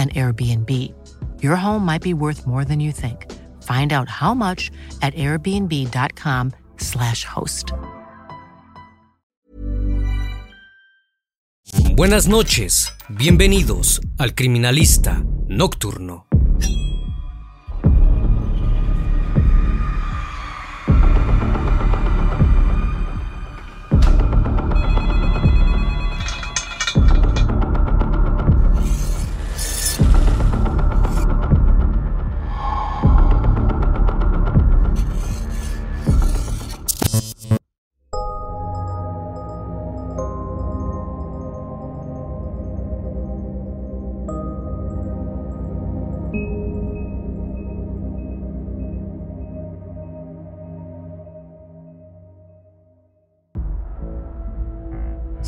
an Airbnb. Your home might be worth more than you think. Find out how much at airbnb.com/slash host. Buenas noches, bienvenidos al Criminalista Nocturno.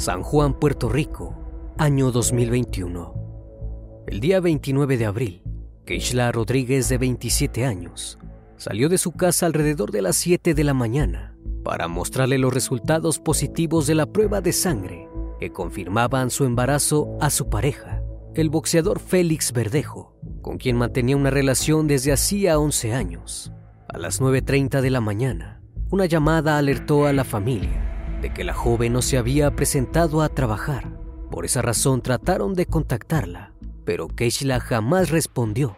San Juan, Puerto Rico, año 2021. El día 29 de abril, Keishla Rodríguez, de 27 años, salió de su casa alrededor de las 7 de la mañana para mostrarle los resultados positivos de la prueba de sangre que confirmaban su embarazo a su pareja, el boxeador Félix Verdejo, con quien mantenía una relación desde hacía 11 años. A las 9.30 de la mañana, una llamada alertó a la familia de que la joven no se había presentado a trabajar. Por esa razón trataron de contactarla, pero Keishla jamás respondió.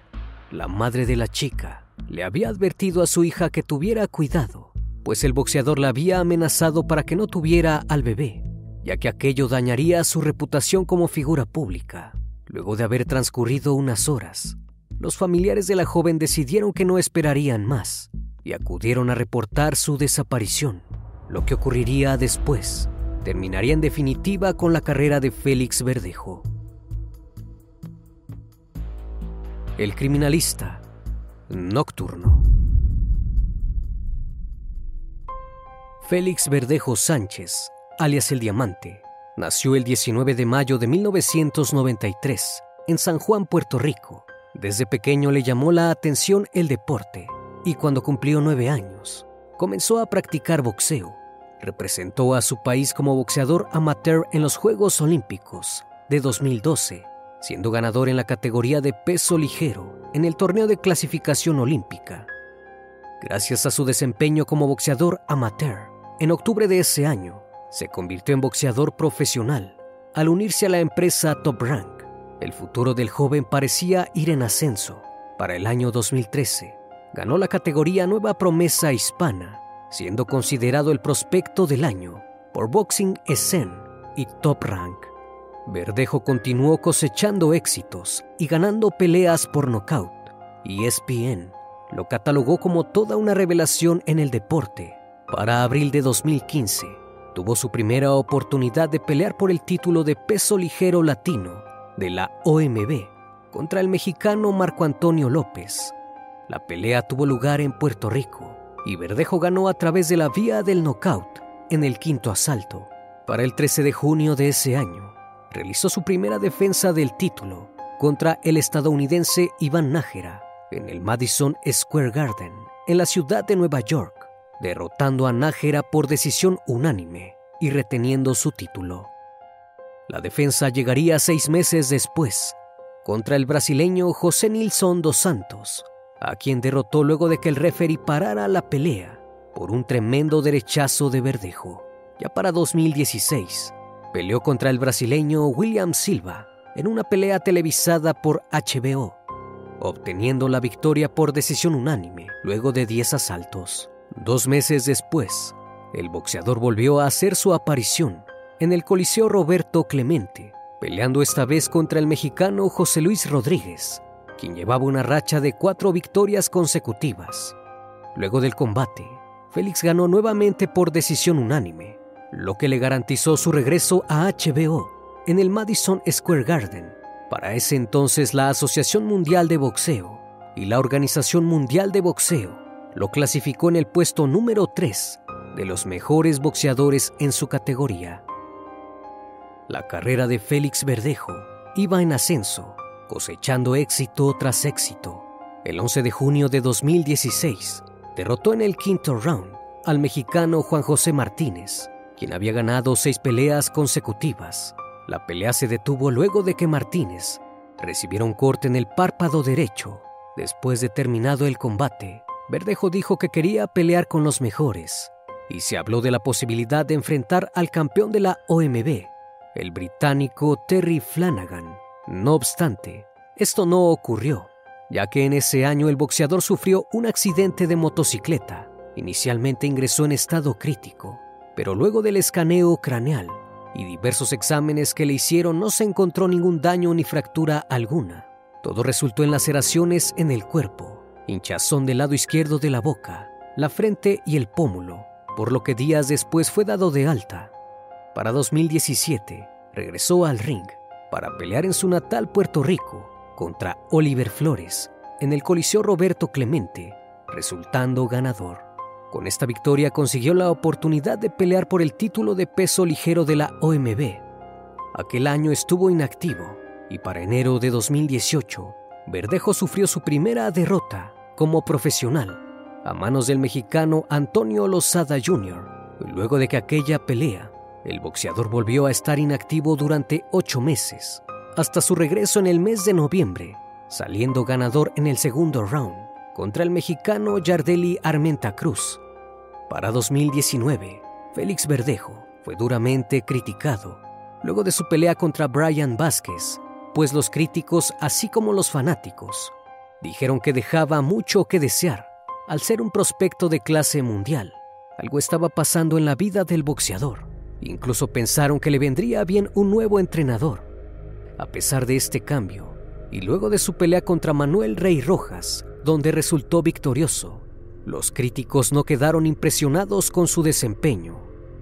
La madre de la chica le había advertido a su hija que tuviera cuidado, pues el boxeador la había amenazado para que no tuviera al bebé, ya que aquello dañaría su reputación como figura pública. Luego de haber transcurrido unas horas, los familiares de la joven decidieron que no esperarían más y acudieron a reportar su desaparición. Lo que ocurriría después terminaría en definitiva con la carrera de Félix Verdejo. El criminalista nocturno. Félix Verdejo Sánchez, alias El Diamante, nació el 19 de mayo de 1993 en San Juan, Puerto Rico. Desde pequeño le llamó la atención el deporte y cuando cumplió nueve años, comenzó a practicar boxeo. Representó a su país como boxeador amateur en los Juegos Olímpicos de 2012, siendo ganador en la categoría de peso ligero en el torneo de clasificación olímpica. Gracias a su desempeño como boxeador amateur, en octubre de ese año se convirtió en boxeador profesional al unirse a la empresa Top Rank. El futuro del joven parecía ir en ascenso. Para el año 2013, ganó la categoría Nueva Promesa Hispana, siendo considerado el prospecto del año por Boxing Essen y Top Rank. Verdejo continuó cosechando éxitos y ganando peleas por nocaut. Y ESPN lo catalogó como toda una revelación en el deporte. Para abril de 2015, tuvo su primera oportunidad de pelear por el título de peso ligero latino de la OMB contra el mexicano Marco Antonio López. La pelea tuvo lugar en Puerto Rico y Verdejo ganó a través de la vía del knockout en el quinto asalto. Para el 13 de junio de ese año, realizó su primera defensa del título contra el estadounidense Iván Nájera en el Madison Square Garden, en la ciudad de Nueva York, derrotando a Nájera por decisión unánime y reteniendo su título. La defensa llegaría seis meses después contra el brasileño José Nilson dos Santos, a quien derrotó luego de que el referee parara la pelea por un tremendo derechazo de verdejo. Ya para 2016, peleó contra el brasileño William Silva en una pelea televisada por HBO, obteniendo la victoria por decisión unánime luego de 10 asaltos. Dos meses después, el boxeador volvió a hacer su aparición en el Coliseo Roberto Clemente, peleando esta vez contra el mexicano José Luis Rodríguez, quien llevaba una racha de cuatro victorias consecutivas. Luego del combate, Félix ganó nuevamente por decisión unánime, lo que le garantizó su regreso a HBO en el Madison Square Garden. Para ese entonces la Asociación Mundial de Boxeo y la Organización Mundial de Boxeo lo clasificó en el puesto número 3 de los mejores boxeadores en su categoría. La carrera de Félix Verdejo iba en ascenso, cosechando éxito tras éxito. El 11 de junio de 2016, derrotó en el quinto round al mexicano Juan José Martínez, quien había ganado seis peleas consecutivas. La pelea se detuvo luego de que Martínez recibiera un corte en el párpado derecho. Después de terminado el combate, Verdejo dijo que quería pelear con los mejores y se habló de la posibilidad de enfrentar al campeón de la OMB, el británico Terry Flanagan. No obstante, esto no ocurrió, ya que en ese año el boxeador sufrió un accidente de motocicleta. Inicialmente ingresó en estado crítico, pero luego del escaneo craneal y diversos exámenes que le hicieron no se encontró ningún daño ni fractura alguna. Todo resultó en laceraciones en el cuerpo, hinchazón del lado izquierdo de la boca, la frente y el pómulo, por lo que días después fue dado de alta. Para 2017, regresó al ring para pelear en su natal Puerto Rico contra Oliver Flores en el Coliseo Roberto Clemente, resultando ganador. Con esta victoria consiguió la oportunidad de pelear por el título de peso ligero de la OMB. Aquel año estuvo inactivo y para enero de 2018, Verdejo sufrió su primera derrota como profesional a manos del mexicano Antonio Lozada Jr. Luego de que aquella pelea, el boxeador volvió a estar inactivo durante ocho meses, hasta su regreso en el mes de noviembre, saliendo ganador en el segundo round contra el mexicano Yardeli Armenta Cruz. Para 2019, Félix Verdejo fue duramente criticado luego de su pelea contra Brian Vázquez, pues los críticos, así como los fanáticos, dijeron que dejaba mucho que desear al ser un prospecto de clase mundial. Algo estaba pasando en la vida del boxeador. Incluso pensaron que le vendría bien un nuevo entrenador. A pesar de este cambio, y luego de su pelea contra Manuel Rey Rojas, donde resultó victorioso, los críticos no quedaron impresionados con su desempeño,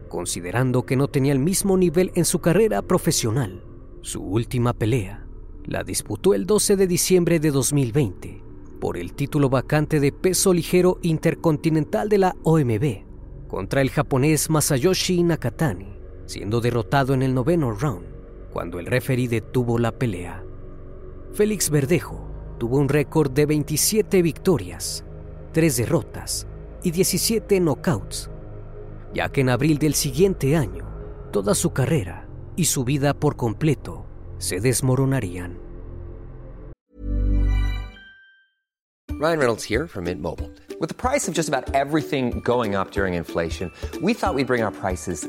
considerando que no tenía el mismo nivel en su carrera profesional. Su última pelea la disputó el 12 de diciembre de 2020 por el título vacante de peso ligero intercontinental de la OMB contra el japonés Masayoshi Nakatani, siendo derrotado en el noveno round cuando el referee detuvo la pelea. Félix Verdejo tuvo un récord de 27 victorias, 3 derrotas y 17 knockouts, ya que en abril del siguiente año toda su carrera y su vida por completo se desmoronarían. Ryan Reynolds here from Mint Mobile. With the price of just about everything going up during inflation, we thought we'd bring our prices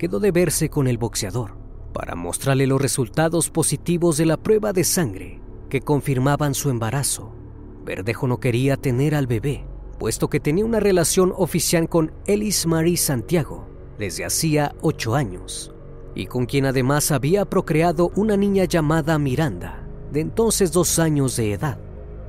quedó de verse con el boxeador para mostrarle los resultados positivos de la prueba de sangre que confirmaban su embarazo. Verdejo no quería tener al bebé, puesto que tenía una relación oficial con Elis Marie Santiago desde hacía ocho años, y con quien además había procreado una niña llamada Miranda, de entonces dos años de edad.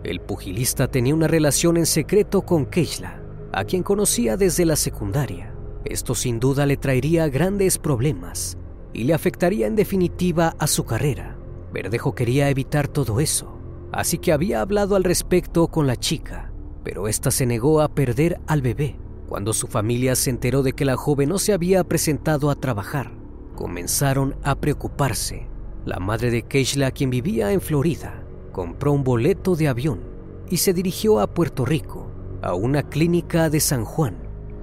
El pugilista tenía una relación en secreto con Keishla, a quien conocía desde la secundaria. Esto sin duda le traería grandes problemas y le afectaría en definitiva a su carrera. Verdejo quería evitar todo eso, así que había hablado al respecto con la chica, pero ésta se negó a perder al bebé. Cuando su familia se enteró de que la joven no se había presentado a trabajar, comenzaron a preocuparse. La madre de Keishla, quien vivía en Florida, compró un boleto de avión y se dirigió a Puerto Rico, a una clínica de San Juan,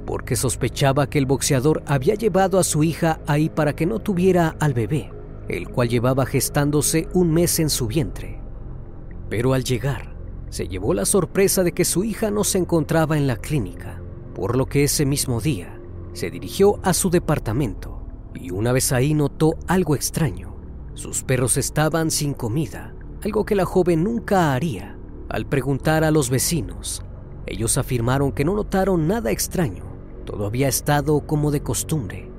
porque sospechaba que el boxeador había llevado a su hija ahí para que no tuviera al bebé, el cual llevaba gestándose un mes en su vientre. Pero al llegar, se llevó la sorpresa de que su hija no se encontraba en la clínica, por lo que ese mismo día se dirigió a su departamento y una vez ahí notó algo extraño. Sus perros estaban sin comida, algo que la joven nunca haría. Al preguntar a los vecinos, ellos afirmaron que no notaron nada extraño, todo había estado como de costumbre.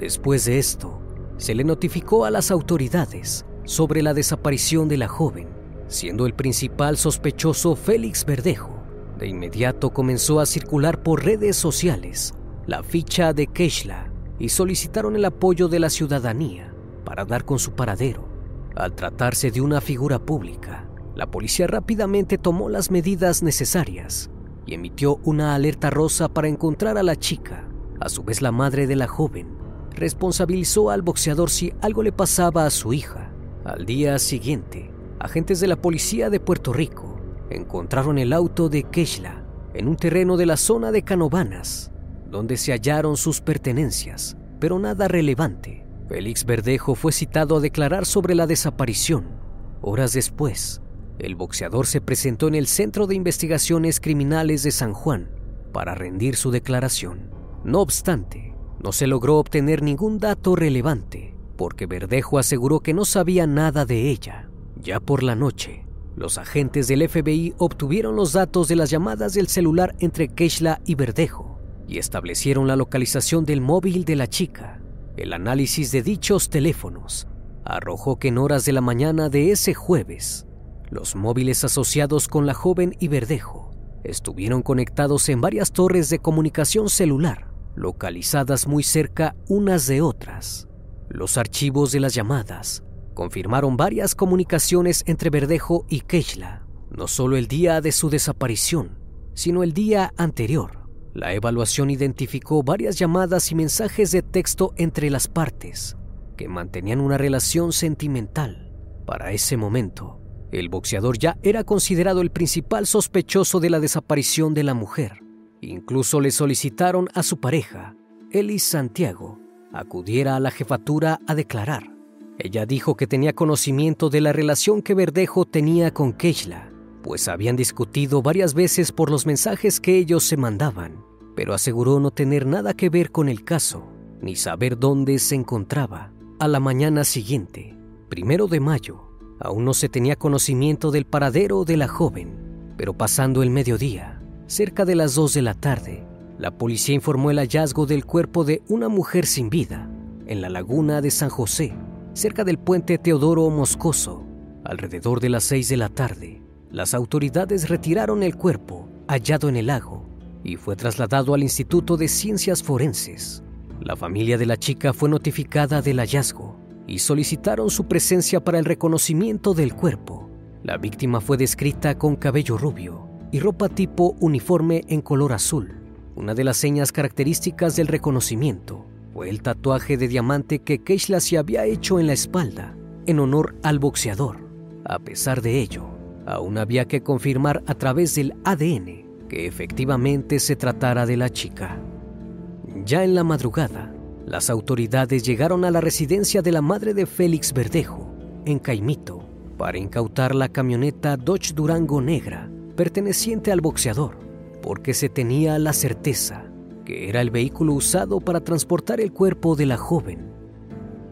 Después de esto, se le notificó a las autoridades sobre la desaparición de la joven, siendo el principal sospechoso Félix Verdejo. De inmediato comenzó a circular por redes sociales la ficha de Keishla y solicitaron el apoyo de la ciudadanía para dar con su paradero. Al tratarse de una figura pública, la policía rápidamente tomó las medidas necesarias y emitió una alerta rosa para encontrar a la chica. A su vez, la madre de la joven responsabilizó al boxeador si algo le pasaba a su hija. Al día siguiente, agentes de la policía de Puerto Rico encontraron el auto de Keishla en un terreno de la zona de Canovanas, donde se hallaron sus pertenencias, pero nada relevante. Félix Verdejo fue citado a declarar sobre la desaparición. Horas después, el boxeador se presentó en el Centro de Investigaciones Criminales de San Juan para rendir su declaración. No obstante, no se logró obtener ningún dato relevante, porque Verdejo aseguró que no sabía nada de ella. Ya por la noche, los agentes del FBI obtuvieron los datos de las llamadas del celular entre Keishla y Verdejo y establecieron la localización del móvil de la chica. El análisis de dichos teléfonos arrojó que en horas de la mañana de ese jueves, los móviles asociados con la joven y Verdejo estuvieron conectados en varias torres de comunicación celular, localizadas muy cerca unas de otras. Los archivos de las llamadas confirmaron varias comunicaciones entre Verdejo y Keishla, no solo el día de su desaparición, sino el día anterior. La evaluación identificó varias llamadas y mensajes de texto entre las partes que mantenían una relación sentimental. Para ese momento, el boxeador ya era considerado el principal sospechoso de la desaparición de la mujer. Incluso le solicitaron a su pareja, Elis Santiago, acudiera a la jefatura a declarar. Ella dijo que tenía conocimiento de la relación que Verdejo tenía con Keishla, pues habían discutido varias veces por los mensajes que ellos se mandaban, pero aseguró no tener nada que ver con el caso, ni saber dónde se encontraba. A la mañana siguiente, primero de mayo, Aún no se tenía conocimiento del paradero de la joven, pero pasando el mediodía, cerca de las 2 de la tarde, la policía informó el hallazgo del cuerpo de una mujer sin vida en la laguna de San José, cerca del puente Teodoro Moscoso. Alrededor de las 6 de la tarde, las autoridades retiraron el cuerpo hallado en el lago y fue trasladado al Instituto de Ciencias Forenses. La familia de la chica fue notificada del hallazgo y solicitaron su presencia para el reconocimiento del cuerpo. La víctima fue descrita con cabello rubio y ropa tipo uniforme en color azul. Una de las señas características del reconocimiento fue el tatuaje de diamante que Keishla se había hecho en la espalda en honor al boxeador. A pesar de ello, aún había que confirmar a través del ADN que efectivamente se tratara de la chica. Ya en la madrugada, las autoridades llegaron a la residencia de la madre de Félix Verdejo, en Caimito, para incautar la camioneta Dodge Durango negra perteneciente al boxeador, porque se tenía la certeza que era el vehículo usado para transportar el cuerpo de la joven.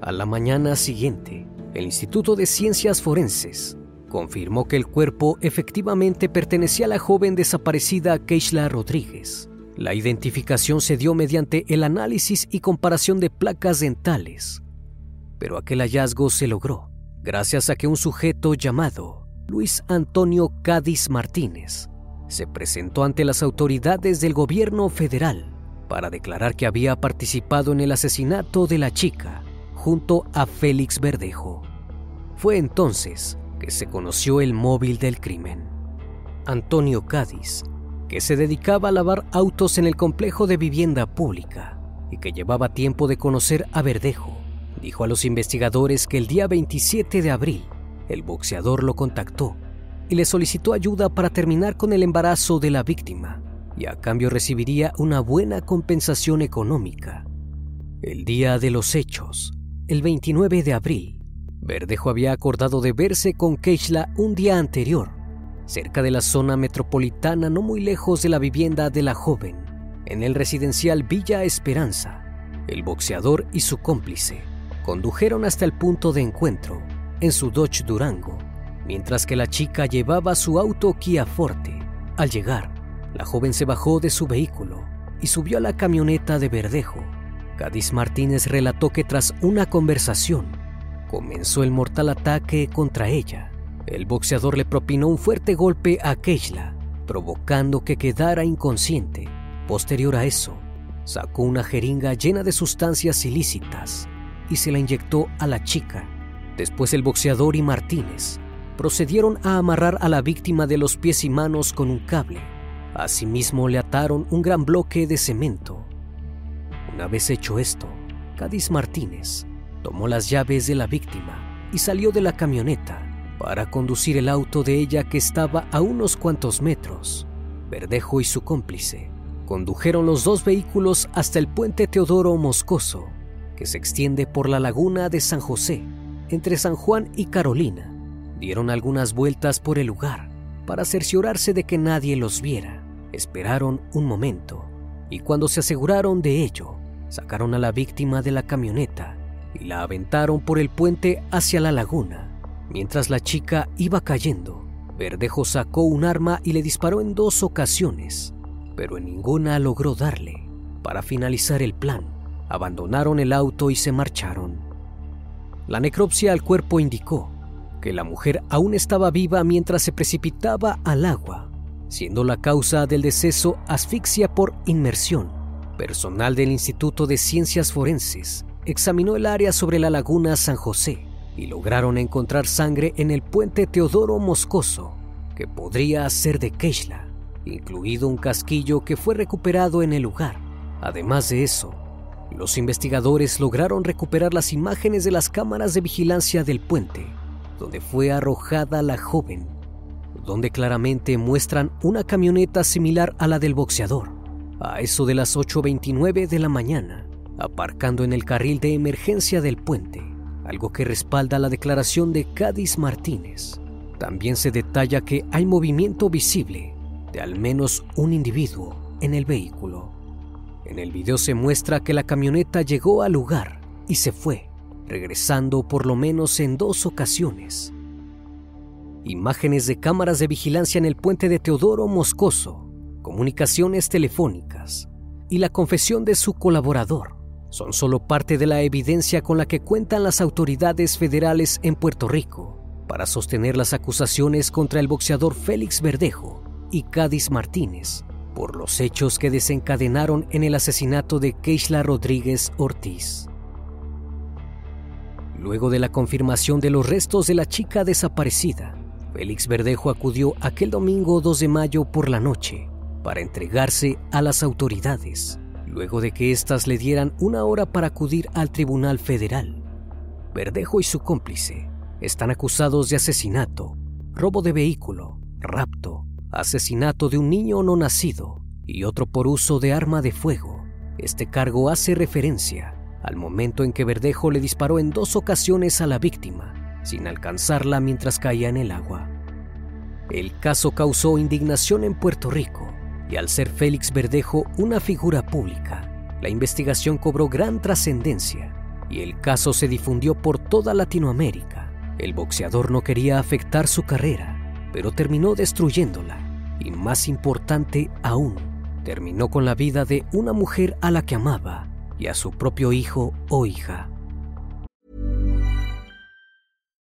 A la mañana siguiente, el Instituto de Ciencias Forenses confirmó que el cuerpo efectivamente pertenecía a la joven desaparecida Keishla Rodríguez. La identificación se dio mediante el análisis y comparación de placas dentales, pero aquel hallazgo se logró gracias a que un sujeto llamado Luis Antonio Cádiz Martínez se presentó ante las autoridades del gobierno federal para declarar que había participado en el asesinato de la chica junto a Félix Verdejo. Fue entonces que se conoció el móvil del crimen. Antonio Cádiz, que se dedicaba a lavar autos en el complejo de vivienda pública y que llevaba tiempo de conocer a Verdejo, dijo a los investigadores que el día 27 de abril el boxeador lo contactó y le solicitó ayuda para terminar con el embarazo de la víctima y a cambio recibiría una buena compensación económica. El día de los hechos, el 29 de abril, Verdejo había acordado de verse con Keishla un día anterior, cerca de la zona metropolitana no muy lejos de la vivienda de la joven, en el residencial Villa Esperanza. El boxeador y su cómplice condujeron hasta el punto de encuentro, en su Dodge Durango, mientras que la chica llevaba su auto Kia Forte. Al llegar, la joven se bajó de su vehículo y subió a la camioneta de Verdejo. Cádiz Martínez relató que tras una conversación, comenzó el mortal ataque contra ella. El boxeador le propinó un fuerte golpe a Keishla, provocando que quedara inconsciente. Posterior a eso, sacó una jeringa llena de sustancias ilícitas y se la inyectó a la chica. Después el boxeador y Martínez procedieron a amarrar a la víctima de los pies y manos con un cable. Asimismo le ataron un gran bloque de cemento. Una vez hecho esto, Cádiz Martínez tomó las llaves de la víctima y salió de la camioneta para conducir el auto de ella que estaba a unos cuantos metros. Verdejo y su cómplice condujeron los dos vehículos hasta el puente Teodoro Moscoso, que se extiende por la laguna de San José, entre San Juan y Carolina. Dieron algunas vueltas por el lugar para cerciorarse de que nadie los viera. Esperaron un momento y cuando se aseguraron de ello, sacaron a la víctima de la camioneta y la aventaron por el puente hacia la laguna. Mientras la chica iba cayendo, Verdejo sacó un arma y le disparó en dos ocasiones, pero en ninguna logró darle. Para finalizar el plan, abandonaron el auto y se marcharon. La necropsia al cuerpo indicó que la mujer aún estaba viva mientras se precipitaba al agua, siendo la causa del deceso asfixia por inmersión. Personal del Instituto de Ciencias Forenses examinó el área sobre la laguna San José y lograron encontrar sangre en el puente Teodoro Moscoso, que podría ser de Keishla, incluido un casquillo que fue recuperado en el lugar. Además de eso, los investigadores lograron recuperar las imágenes de las cámaras de vigilancia del puente, donde fue arrojada la joven, donde claramente muestran una camioneta similar a la del boxeador. A eso de las 8.29 de la mañana, aparcando en el carril de emergencia del puente, algo que respalda la declaración de Cádiz Martínez. También se detalla que hay movimiento visible de al menos un individuo en el vehículo. En el video se muestra que la camioneta llegó al lugar y se fue, regresando por lo menos en dos ocasiones. Imágenes de cámaras de vigilancia en el puente de Teodoro Moscoso, comunicaciones telefónicas y la confesión de su colaborador son solo parte de la evidencia con la que cuentan las autoridades federales en Puerto Rico para sostener las acusaciones contra el boxeador Félix Verdejo y Cádiz Martínez por los hechos que desencadenaron en el asesinato de Keishla Rodríguez Ortiz. Luego de la confirmación de los restos de la chica desaparecida, Félix Verdejo acudió aquel domingo 2 de mayo por la noche para entregarse a las autoridades luego de que éstas le dieran una hora para acudir al Tribunal Federal. Verdejo y su cómplice están acusados de asesinato, robo de vehículo, rapto, asesinato de un niño no nacido y otro por uso de arma de fuego. Este cargo hace referencia al momento en que Verdejo le disparó en dos ocasiones a la víctima, sin alcanzarla mientras caía en el agua. El caso causó indignación en Puerto Rico y al ser Félix Verdejo una figura pública, la investigación cobró gran trascendencia y el caso se difundió por toda Latinoamérica. El boxeador no quería afectar su carrera, pero terminó destruyéndola y más importante aún, terminó con la vida de una mujer a la que amaba y a su propio hijo o hija.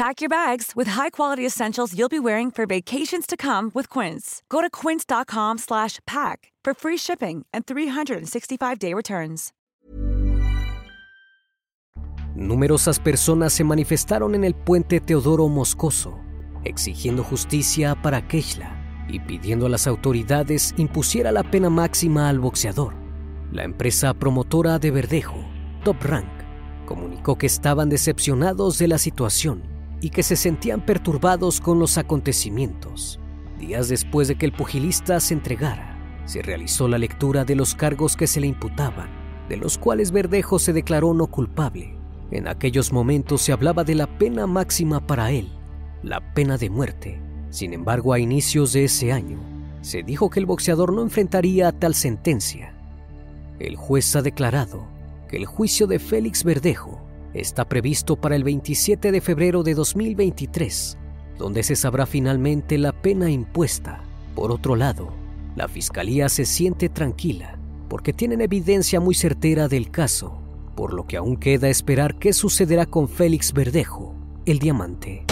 Pack your bags with high-quality essentials you'll be wearing for vacations to come with Quince. Go to quince.com/pack for free shipping and 365-day returns. Numerosas personas se manifestaron en el puente Teodoro Moscoso, exigiendo justicia para Keishla y pidiendo a las autoridades impusiera la pena máxima al boxeador. La empresa promotora de Verdejo, Top Rank, comunicó que estaban decepcionados de la situación y que se sentían perturbados con los acontecimientos. Días después de que el pugilista se entregara, se realizó la lectura de los cargos que se le imputaban, de los cuales Verdejo se declaró no culpable. En aquellos momentos se hablaba de la pena máxima para él, la pena de muerte. Sin embargo, a inicios de ese año, se dijo que el boxeador no enfrentaría tal sentencia. El juez ha declarado que el juicio de Félix Verdejo está previsto para el 27 de febrero de 2023, donde se sabrá finalmente la pena impuesta. Por otro lado, la Fiscalía se siente tranquila porque tienen evidencia muy certera del caso, por lo que aún queda esperar qué sucederá con Félix Verdejo, el diamante.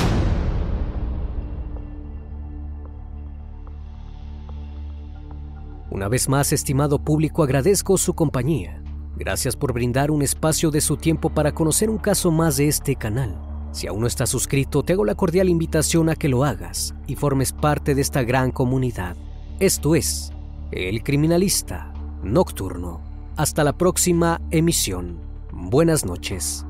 Una vez más, estimado público, agradezco su compañía. Gracias por brindar un espacio de su tiempo para conocer un caso más de este canal. Si aún no estás suscrito, te hago la cordial invitación a que lo hagas y formes parte de esta gran comunidad. Esto es El Criminalista Nocturno. Hasta la próxima emisión. Buenas noches.